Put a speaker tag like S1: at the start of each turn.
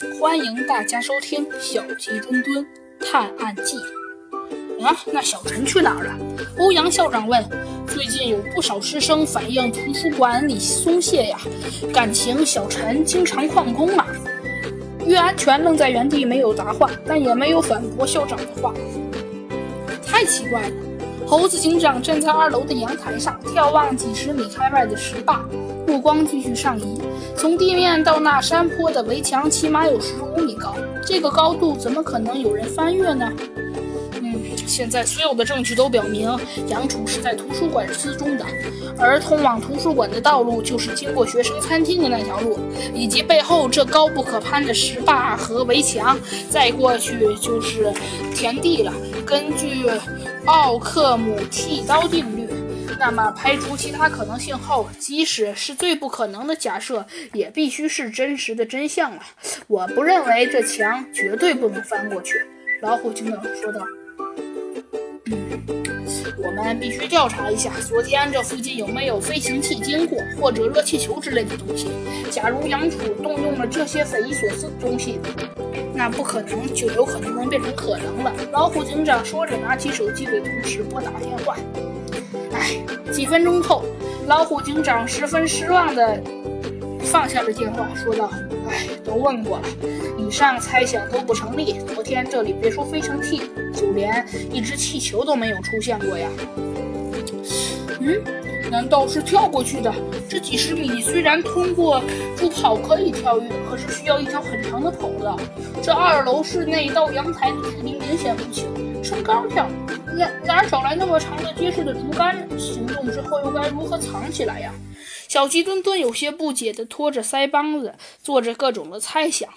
S1: 欢迎大家收听《小鸡墩墩探案记》。啊，那小陈去哪儿了？欧阳校长问。最近有不少师生反映图书馆里松懈呀，感情小陈经常旷工啊。岳安全愣在原地没有答话，但也没有反驳校长的话。太奇怪了。猴子警长站在二楼的阳台上，眺望几十米开外的石坝，目光继续上移。从地面到那山坡的围墙，起码有十五米高。这个高度怎么可能有人翻越呢？嗯，现在所有的证据都表明，杨楚是在图书馆失踪的，而通往图书馆的道路就是经过学生餐厅的那条路，以及背后这高不可攀的石坝和围墙，再过去就是田地了。根据奥克姆剃刀定律。那么，排除其他可能性后，即使是最不可能的假设，也必须是真实的真相了。我不认为这墙绝对不能翻过去。”老虎警长说道。“嗯，我们必须调查一下，昨天这附近有没有飞行器经过，或者热气球之类的东西。假如杨楚动用了这些匪夷所思的东西，那不可能就有可能能变成可能了。”老虎警长说着，拿起手机给同事拨打电话。唉，几分钟后，老虎警长十分失望地放下了电话，说道：“唉，都问过了，以上猜想都不成立。昨天这里别说飞行器，就连一只气球都没有出现过呀。”嗯，难道是跳过去的？这几十米虽然通过助跑可以跳跃，可是需要一条很长的跑道。这二楼室内到阳台的距离明显不小，撑杆跳。哪哪找来那么长的结实的竹竿？行动之后又该如何藏起来呀？小鸡墩墩有些不解地拖着腮帮子，做着各种的猜想。